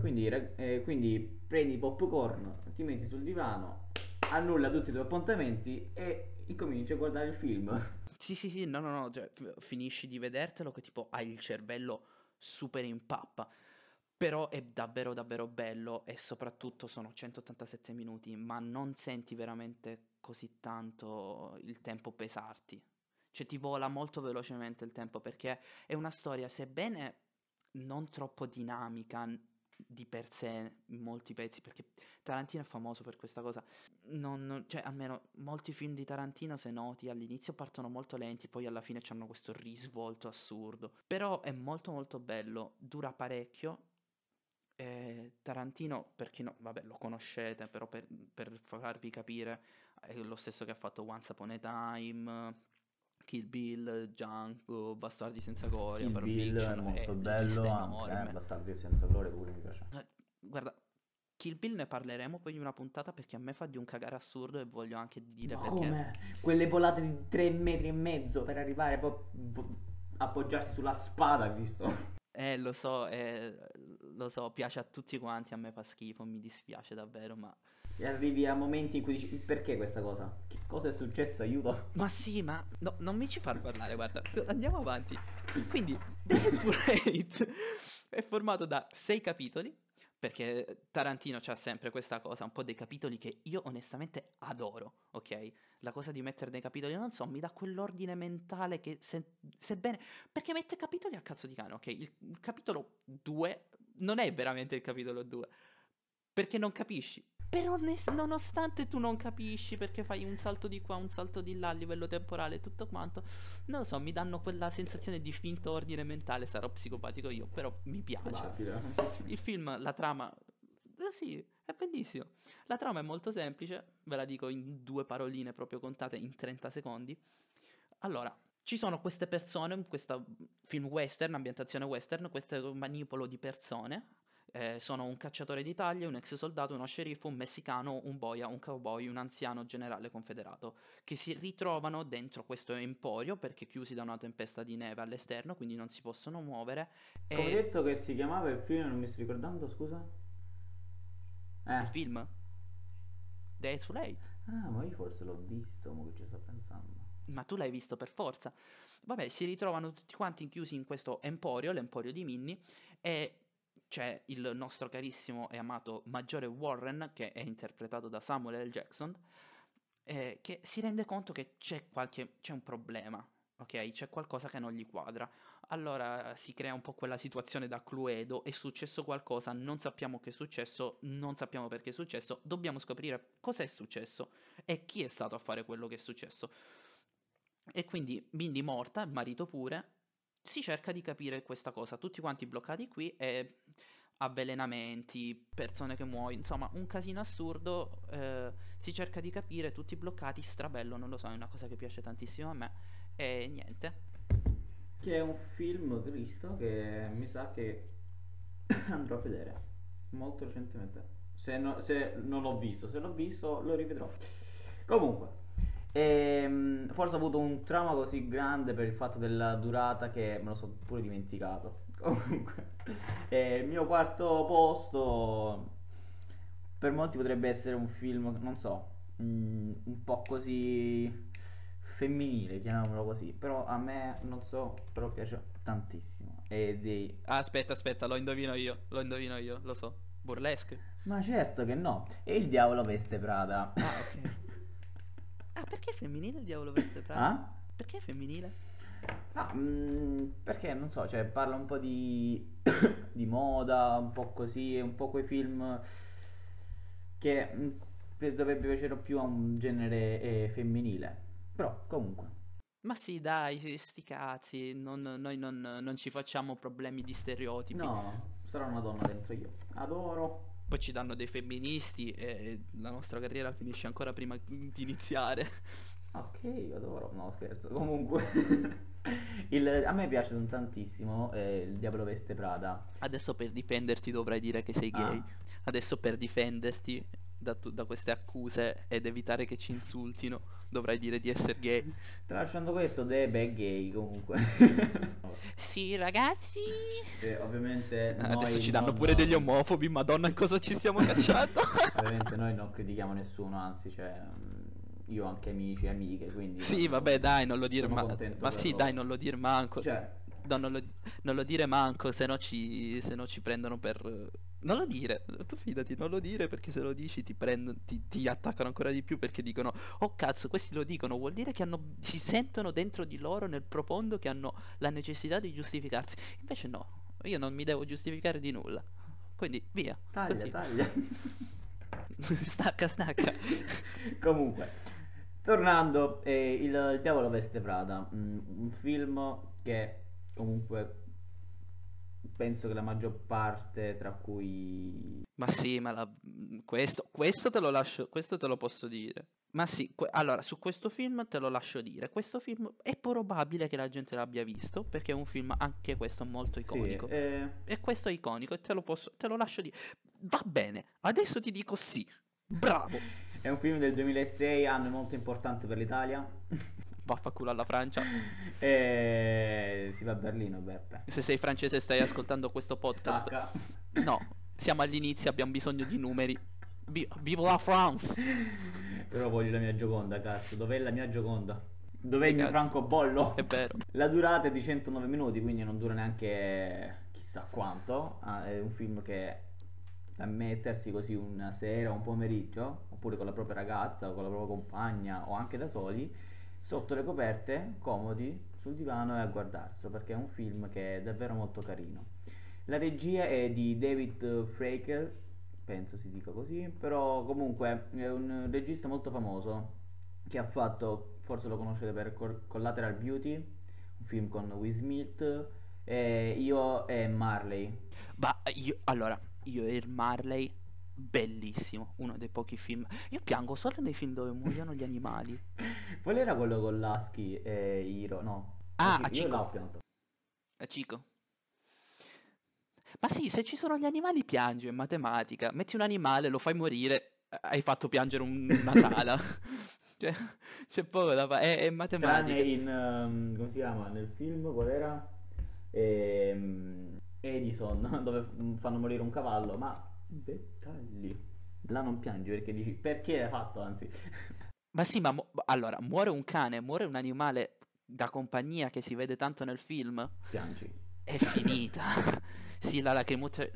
Quindi, eh, quindi prendi popcorn, ti metti sul divano, annulla tutti i tuoi appuntamenti e incominci a guardare il film. Sì, sì, sì, no, no, no, cioè, finisci di vedertelo che tipo hai il cervello super in pappa. Però è davvero, davvero bello e soprattutto sono 187 minuti, ma non senti veramente così tanto il tempo pesarti. Cioè ti vola molto velocemente il tempo perché è una storia, sebbene non troppo dinamica di per sé in molti pezzi, perché Tarantino è famoso per questa cosa. Non, non- cioè, almeno molti film di Tarantino, se noti, all'inizio partono molto lenti, poi alla fine hanno questo risvolto assurdo. Però è molto molto bello, dura parecchio. Eh, Tarantino, per chi no, vabbè, lo conoscete, però per, per farvi capire, è lo stesso che ha fatto Once Upon a Time, Kill Bill, Django, Bastardi senza gloria, Il Pulp Bill è molto è bello, anche, eh, Bastardi senza gloria pure mi piace. Eh, Guarda, Kill Bill ne parleremo poi in una puntata perché a me fa di un cagare assurdo e voglio anche dire Ma perché. come? Quelle volate di 3 metri e mezzo per arrivare poi vo- appoggiarsi sulla spada, visto? Eh, lo so, eh, lo so, piace a tutti quanti, a me fa schifo, mi dispiace davvero, ma... E arrivi a momenti in cui dici perché questa cosa? Che cosa è successo? Aiuto. Ma sì, ma no, non mi ci far parlare, guarda, andiamo avanti. Quindi, Hateful Eight è formato da sei capitoli, perché Tarantino c'ha sempre questa cosa, un po' dei capitoli che io onestamente adoro, ok? La cosa di mettere dei capitoli, non so, mi dà quell'ordine mentale che se- sebbene... Perché mette capitoli a cazzo di cane, ok? Il, il capitolo 2 non è veramente il capitolo 2, perché non capisci. Però onest- nonostante tu non capisci perché fai un salto di qua, un salto di là a livello temporale e tutto quanto, non lo so, mi danno quella sensazione di finto ordine mentale, sarò psicopatico io, però mi piace. Il film, la trama, eh sì, è bellissimo. La trama è molto semplice, ve la dico in due paroline proprio contate in 30 secondi. Allora, ci sono queste persone, questo film western, ambientazione western, questo manipolo di persone. Eh, sono un cacciatore d'Italia, un ex soldato, uno sceriffo, un messicano, un boia, un cowboy, un anziano generale confederato, che si ritrovano dentro questo emporio perché chiusi da una tempesta di neve all'esterno, quindi non si possono muovere. Come E detto che si chiamava il film, non mi sto ricordando, scusa? il Eh. film The Hateful Eight. Ah, ma io forse l'ho visto, ma che ci sto pensando. Ma tu l'hai visto per forza. Vabbè, si ritrovano tutti quanti chiusi in questo emporio, l'emporio di Minnie, e c'è il nostro carissimo e amato Maggiore Warren, che è interpretato da Samuel L. Jackson, eh, che si rende conto che c'è, qualche, c'è un problema, ok? C'è qualcosa che non gli quadra. Allora si crea un po' quella situazione da Cluedo, è successo qualcosa, non sappiamo che è successo, non sappiamo perché è successo, dobbiamo scoprire cosa è successo e chi è stato a fare quello che è successo. E quindi Mindy morta, marito pure, si cerca di capire questa cosa, tutti quanti bloccati qui e avvelenamenti, persone che muoiono, insomma un casino assurdo, eh, si cerca di capire, tutti bloccati, strabello, non lo so, è una cosa che piace tantissimo a me e niente. Che è un film Cristo che mi sa che andrò a vedere molto recentemente. Se, no- se non l'ho visto, se l'ho visto lo rivedrò. Comunque, ehm, forse ho avuto un trauma così grande per il fatto della durata che me lo sono pure dimenticato. Comunque, eh, il mio quarto posto per molti potrebbe essere un film, non so, mm, un po' così femminile, chiamiamolo così, però a me non so, però piace tantissimo. E dei... Ah, aspetta, aspetta, lo indovino io, lo indovino io, lo so. Burlesque? Ma certo che no, e il diavolo veste Prada. Ah, ok. Ah, perché è femminile il diavolo veste Prada? Ah? Perché è femminile? Ah, mm, perché non so, cioè parla un po' di, di moda, un po' così, e un po' quei film che mh, pe- dovrebbe piacere più a un genere eh, femminile. Però, comunque. Ma sì, dai, sti cazzi, non- noi non, non ci facciamo problemi di stereotipi. No, sarò una donna dentro io. Adoro. Poi ci danno dei femministi e la nostra carriera finisce ancora prima di iniziare. Ok, adoro. No, scherzo. Comunque, il- a me piace tantissimo eh, Il Diavolo Veste Prada. Adesso per difenderti dovrai dire che sei Ah. gay. Adesso per difenderti da, da queste accuse ed evitare che ci insultino, dovrai dire di essere gay. Tralasciando questo, Deb è gay comunque. Sì, ragazzi. Eh, ovviamente Adesso noi ci danno non- pure degli omofobi, madonna, in cosa ci stiamo cacciando? Ovviamente noi non critichiamo nessuno, anzi, cioè, io ho anche amici e amiche, quindi... sì, vabbè, dai, non lo dire sono ma- sì, loro. dai, non lo dire manco. Cioè, No, non lo, non lo dire manco, se no ci, se no ci prendono per... Non lo dire, tu fidati, non lo dire perché se lo dici ti, prendono, ti, ti attaccano ancora di più perché dicono Oh cazzo, questi lo dicono, vuol dire che hanno, si sentono dentro di loro nel profondo che hanno la necessità di giustificarsi. Invece no, io non mi devo giustificare di nulla. Quindi via. taglia, continua. taglia. stacca, stacca. Comunque, tornando, eh, il, il Diavolo Veste Prada, mm, un film che comunque penso che la maggior parte, tra cui... Ma sì, ma la- questo, questo te lo lascio, questo te lo posso dire. Ma sì, que- allora, su questo film te lo lascio dire. Questo film è probabile che la gente l'abbia visto, perché è un film anche questo molto Sì, iconico. eh, E questo è iconico e te lo posso, te lo lascio dire. Va bene, adesso ti dico sì. Bravo. è un film del 2006, anno molto importante per l'Italia. Vaffanculo alla Francia. e si va a Berlino, Beppe. Se sei francese e stai ascoltando questo podcast. Stacca. No, siamo all'inizio, abbiamo bisogno di numeri. Vi- vive la France. Però voglio la mia Gioconda, cazzo. Dov'è la mia Gioconda? Dov'è il mio francobollo? È vero. La durata è di 109 minuti, quindi non dura neanche chissà quanto. Ah, è un film che da mettersi così una sera, un pomeriggio, oppure con la propria ragazza o con la propria compagna o anche da soli, sotto le coperte, comodi, sul divano e a guardarselo, perché è un film che è davvero molto carino. La regia è di David Fraker, penso si dica così, però comunque è un regista molto famoso che ha fatto, forse lo conoscete per Col- Collateral Beauty, un film con Will Smith, e io e Marley. Ma io, allora, io e Marley, bellissimo, uno dei pochi film. Io piango solo nei film dove muoiono gli animali. Qual era quello con Lasky e Hiro? No. Ah, Io Hachiko. là ho pianto. Eh, Cico. Ma sì, se ci sono gli animali piangi, è matematica. Metti un animale, lo fai morire, eh, hai fatto piangere un- una sala. cioè, c'è poco da fare, è, è matematica. Tranne in, ehm, come si chiama, nel film, qual era? Ehm, Edison, dove fanno morire un cavallo, ma dettagli. Là non piangi perché dici, perché l'hai fatto, anzi. Ma sì, ma mo- allora, muore un cane, muore un animale da compagnia che si vede tanto nel film, Piangi. è finita. sì, la lacrimuccia...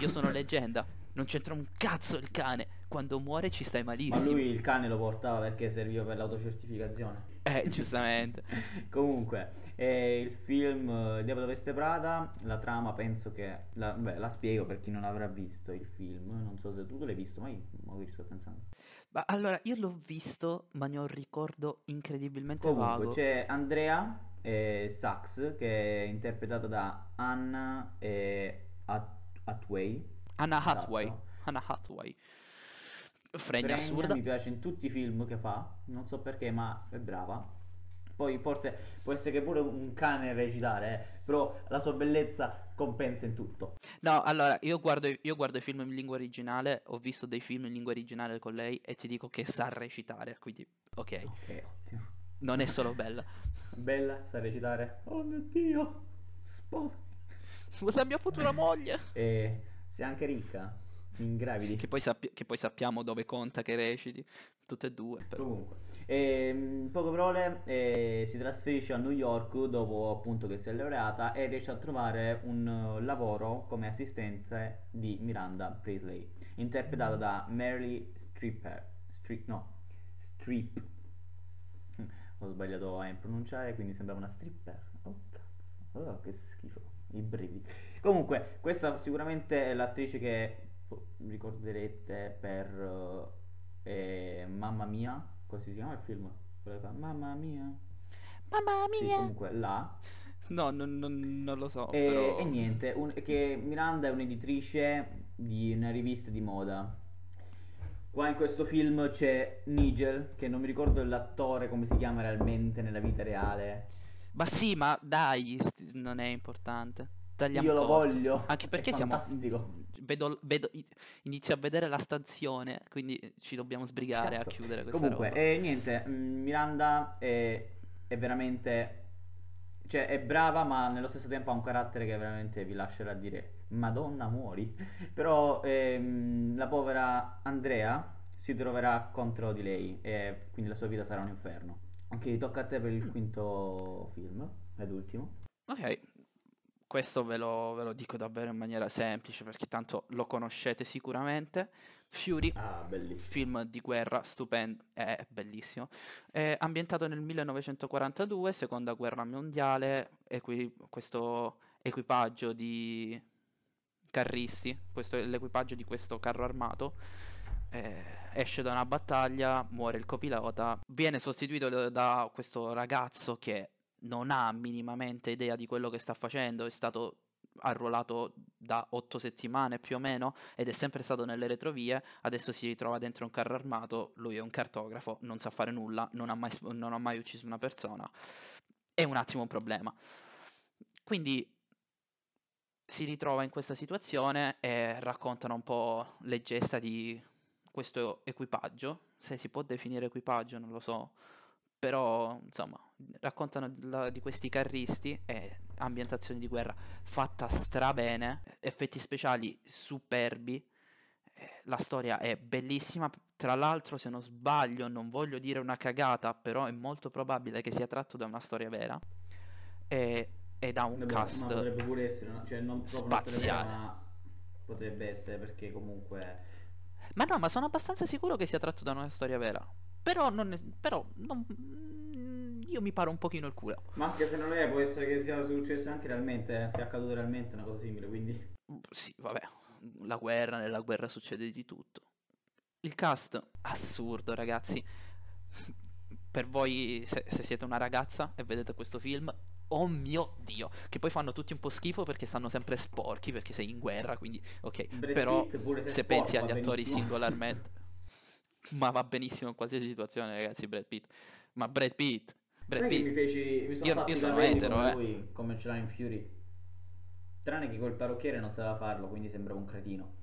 Io sono leggenda, non c'entra un cazzo il cane. Quando muore ci stai Ma malissimo. lui il cane lo portava perché serviva per l'autocertificazione. Eh, giustamente. Comunque, eh, il film eh, Diavolo Veste Prada, la trama penso che... La, beh, la spiego per chi non avrà visto il film, non so se tu l'hai visto, ma io ma io sto pensando. Ma allora, io l'ho visto, ma ne ho un ricordo incredibilmente Comunque, vago. c'è Andrea eh, Sachs che è interpretato da Anna eh, Hat- Hathaway. Anna Esatto. Hathaway. Anna Hathaway. Fregna Fregna, assurda. Mi piace in tutti i film che fa, non so perché, ma è brava. Poi forse può essere che pure un cane recitare, eh, però la sua bellezza compensa in tutto. No, allora, io guardo, i- io guardo i film in lingua originale, ho visto dei film in lingua originale con lei e ti dico che sa recitare, quindi, ok, Ok, ottimo. non è solo bella. Bella, sa recitare. Oh mio Dio, sposa. La mia futura moglie. E sei anche ricca, ingravidi. Che poi, sappi- che poi sappiamo dove conta che reciti, tutte e due, però. Comunque, ehm, poche parole, eh, si trasferisce a New York dopo appunto che si è laureata e riesce a trovare un eh, lavoro come assistente di Miranda Priestley, interpretata da Mary Stripper. Strip, no, Strip. Hm, Ho sbagliato a pronunciare, quindi sembrava una stripper. Oh cazzo, oh, che schifo, i brividi. Comunque, questa sicuramente è l'attrice che ricorderete per eh, Mamma Mia, così si chiama il film? Mamma Mia. Mamma Sì, mia! comunque là. No, non, non- non lo so, E, però... e niente, un- che Miranda è un'editrice di una rivista di moda. Qua in questo film c'è Nigel, che non mi ricordo l'attore come si chiama realmente nella vita reale. Ma sì, ma dai, st- non è importante. Tagliamo Io lo corto. voglio. Anche è perché siamo... Vedo, vedo- inizio a vedere la stazione, quindi ci dobbiamo sbrigare Cazzo. a chiudere questa Comunque, roba. e niente, mm, Miranda è, è veramente... Cioè, è brava, ma nello stesso tempo ha un carattere che veramente vi lascerà dire Madonna, muori. Però ehm, la povera Andrea si troverà contro di lei e quindi la sua vita sarà un inferno. Ok, tocca a te per il quinto film, ed ultimo. Ok, questo ve lo, ve lo dico davvero in maniera semplice perché tanto lo conoscete sicuramente. Fury, Ah, film di guerra stupendo, è bellissimo. È ambientato nel 1942, seconda guerra mondiale, equi- questo equipaggio di carristi, questo è l'equipaggio di questo carro armato, eh, esce da una battaglia, muore il copilota, viene sostituito da questo ragazzo che non ha minimamente idea di quello che sta facendo, è stato arruolato da otto settimane più o meno ed è sempre stato nelle retrovie, adesso si ritrova dentro un carro armato, lui è un cartografo, non sa fare nulla, non ha mai, non ha mai ucciso una persona, è un attimo un problema. Quindi si ritrova in questa situazione e raccontano un po' le gesta di questo equipaggio, se si può definire equipaggio, non lo so, però insomma raccontano la- di questi carristi e ambientazioni di guerra fatta strabene, effetti speciali superbi, eh, la storia è bellissima, tra l'altro se non sbaglio, non voglio dire una cagata, però è molto probabile che sia tratto da una storia vera e, e da un Vabbè, cast ma potrebbe pure essere, no? cioè non una storia vera, spaziale. ma potrebbe essere perché comunque... Ma no, ma sono abbastanza sicuro che sia tratto da una storia vera. Però, non però non- io mi paro un pochino il culo. Ma anche se non è, può essere che sia successo anche realmente, eh, sia accaduto realmente una cosa simile, quindi... Sì, vabbè, la guerra, nella guerra succede di tutto. Il cast, assurdo, ragazzi. Per voi, se, se siete una ragazza e vedete questo film, oh mio dio, che poi fanno tutti un po' schifo perché stanno sempre sporchi, perché sei in guerra, quindi ok. Brad Però se se pensi agli attori benissimo. singolarmente, ma va benissimo in qualsiasi situazione, ragazzi, Brad Pitt. Ma Brad Pitt, Brad che mi Pitt, feci, mi sono Io- fatto io sono etero, come eh. lui, come ce l'ha in Fury. Tranne che col parrucchiere non sapeva farlo, quindi sembrava un cretino.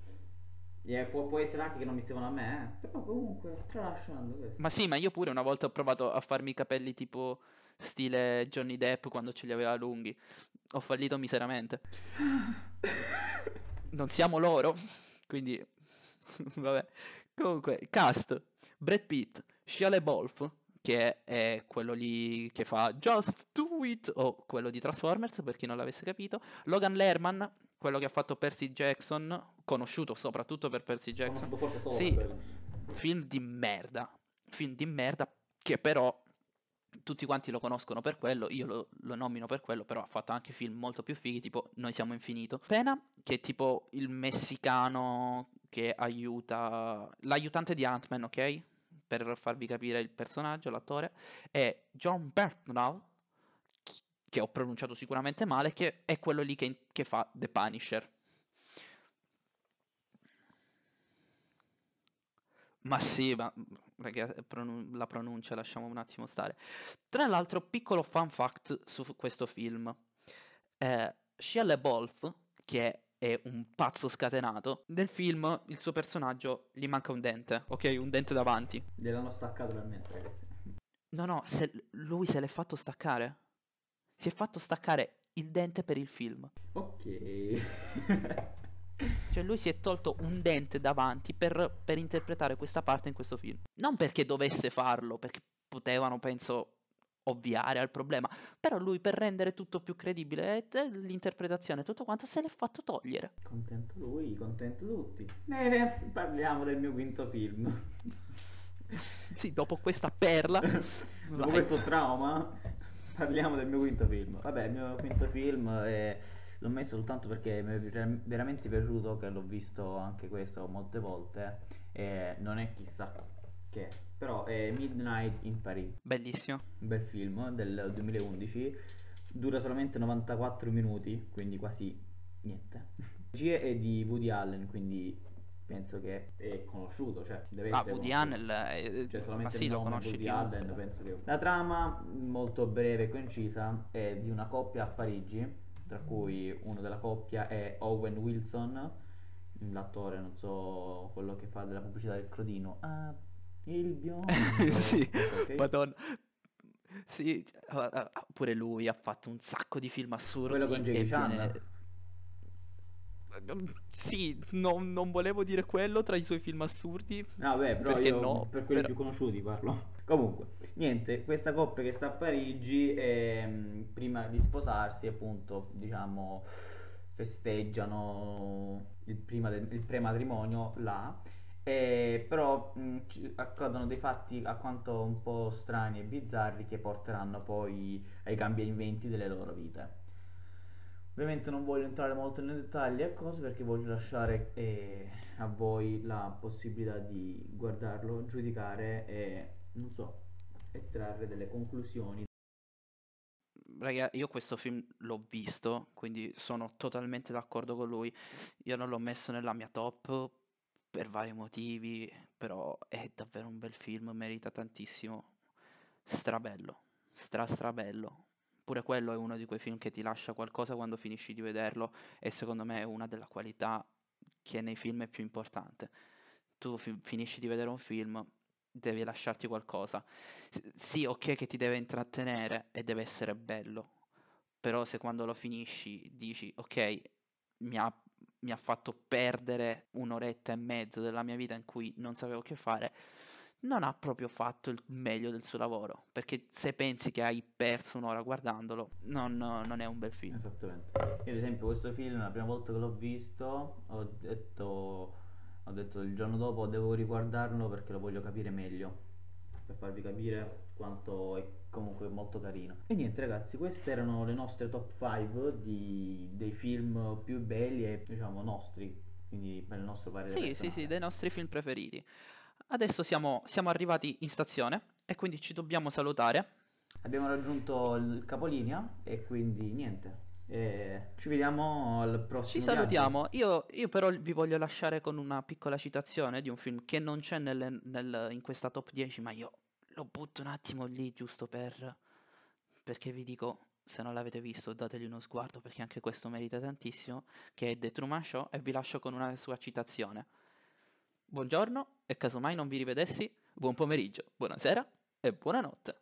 E può, può essere anche che non mi stevano a me, eh. Però comunque, tralasciando questo. Ma sì, ma io pure una volta ho provato a farmi i capelli tipo stile Johnny Depp quando ce li aveva lunghi. Ho fallito miseramente. Non siamo loro, quindi vabbè. Comunque, cast: Brad Pitt, Shia LaBeouf, che è quello lì che fa Just Do It o quello di Transformers per chi non l'avesse capito, Logan Lerman, quello che ha fatto Percy Jackson, conosciuto soprattutto per Percy Jackson. Sì. Film di merda. Film di merda che però tutti quanti lo conoscono per quello, io lo, lo nomino per quello, però ha fatto anche film molto più fighi, tipo Noi siamo infinito. Pena, che è tipo il messicano che aiuta, l'aiutante di Ant-Man, ok? Per farvi capire il personaggio, l'attore, è John Bertnall, che ho pronunciato sicuramente male, che è quello lì che, che fa The Punisher. Ma sì, ma la pronuncia lasciamo un attimo stare. Tra l'altro, piccolo fun fact su questo film. Eh, Shia LaBeouf, che è un pazzo scatenato, nel film il suo personaggio gli manca un dente, ok? Un dente davanti. Gliel'hanno staccato realmente, ragazzi. No, no, se- lui se l'è fatto staccare. Si è fatto staccare il dente per il film. Ok. Cioè lui si è tolto un dente davanti per, per interpretare questa parte in questo film. Non perché dovesse farlo, perché potevano, penso, ovviare al problema. Però lui per rendere tutto più credibile e e l'interpretazione e tutto quanto se l'è fatto togliere. contento lui, contento tutti. Bene, parliamo del mio quinto film. Sì, dopo questa perla. Dopo vai. questo trauma, parliamo del mio quinto film. Vabbè, il mio quinto film è L'ho messo soltanto perché mi è ver- veramente piaciuto, che l'ho visto anche questo molte volte. E non è chissà che, però è Midnight in Paris. Bellissimo. Un bel film del 2011. Dura solamente 94 minuti, quindi quasi niente. Regia è di Woody Allen, quindi penso che è conosciuto, cioè deve Ah, essere Woody. Allen, eh, Cioè, ma solamente sì, il lo conosci Woody chiunque. Allen, penso che... La trama, molto breve e concisa, è di una coppia a Parigi, tra cui uno della coppia è Owen Wilson, l'attore, non so, quello che fa della pubblicità del Crodino. Ah, il biondo. sì, Ok? madonna. Sì, pure lui ha fatto un sacco di film assurdi. Quello con Jackie viene- Sì, non, non volevo dire quello tra i suoi film assurdi. No, beh, però Perché no? per quelli Però- più conosciuti parlo. Comunque, niente, questa coppia che sta a Parigi, ehm, prima di sposarsi, appunto, diciamo, festeggiano il, prima del- il prematrimonio là. E però mh, ci accadono dei fatti a quanto un po' strani e bizzarri che porteranno poi ai cambiamenti delle loro vite. Ovviamente non voglio entrare molto nei dettagli e cose perché voglio lasciare eh, a voi la possibilità di guardarlo, giudicare e non so, e trarre delle conclusioni. Raga, io questo film l'ho visto, quindi sono totalmente d'accordo con lui. Io non l'ho messo nella mia top per vari motivi, però è davvero un bel film, merita tantissimo. Strabello, stra strabello. Pure quello è uno di quei film che ti lascia qualcosa quando finisci di vederlo e secondo me è una della qualità che nei film è più importante. Tu fi- finisci di vedere un film, devi lasciarti qualcosa. S- Sì, ok che ti deve intrattenere e deve essere bello, però se quando lo finisci dici ok, mi ha, mi ha fatto perdere un'oretta e mezzo della mia vita in cui non sapevo che fare, non ha proprio fatto il meglio del suo lavoro, perché se pensi che hai perso un'ora guardandolo, non, non è un bel film. Esattamente. Io ad esempio questo film la prima volta che l'ho visto ho detto, ho detto il giorno dopo devo riguardarlo perché lo voglio capire meglio, per farvi capire quanto è comunque molto carino. E niente ragazzi, queste erano le nostre top 5 di, dei film più belli e diciamo nostri, quindi per il nostro parere. Sì, sì, personale. sì, dei nostri film preferiti. Adesso siamo, siamo arrivati in stazione e quindi ci dobbiamo salutare. Abbiamo raggiunto il capolinea e quindi niente. Eh, ci vediamo al prossimo Ci salutiamo. Io, io però vi voglio lasciare con una piccola citazione di un film che non c'è nelle- nel- in questa top 10, ma io lo butto un attimo lì giusto per... perché vi dico, se non l'avete visto, dategli uno sguardo perché anche questo merita tantissimo, che è The Truman Show e vi lascio con una sua citazione. Buongiorno e casomai non vi rivedessi, buon pomeriggio, buonasera e buonanotte.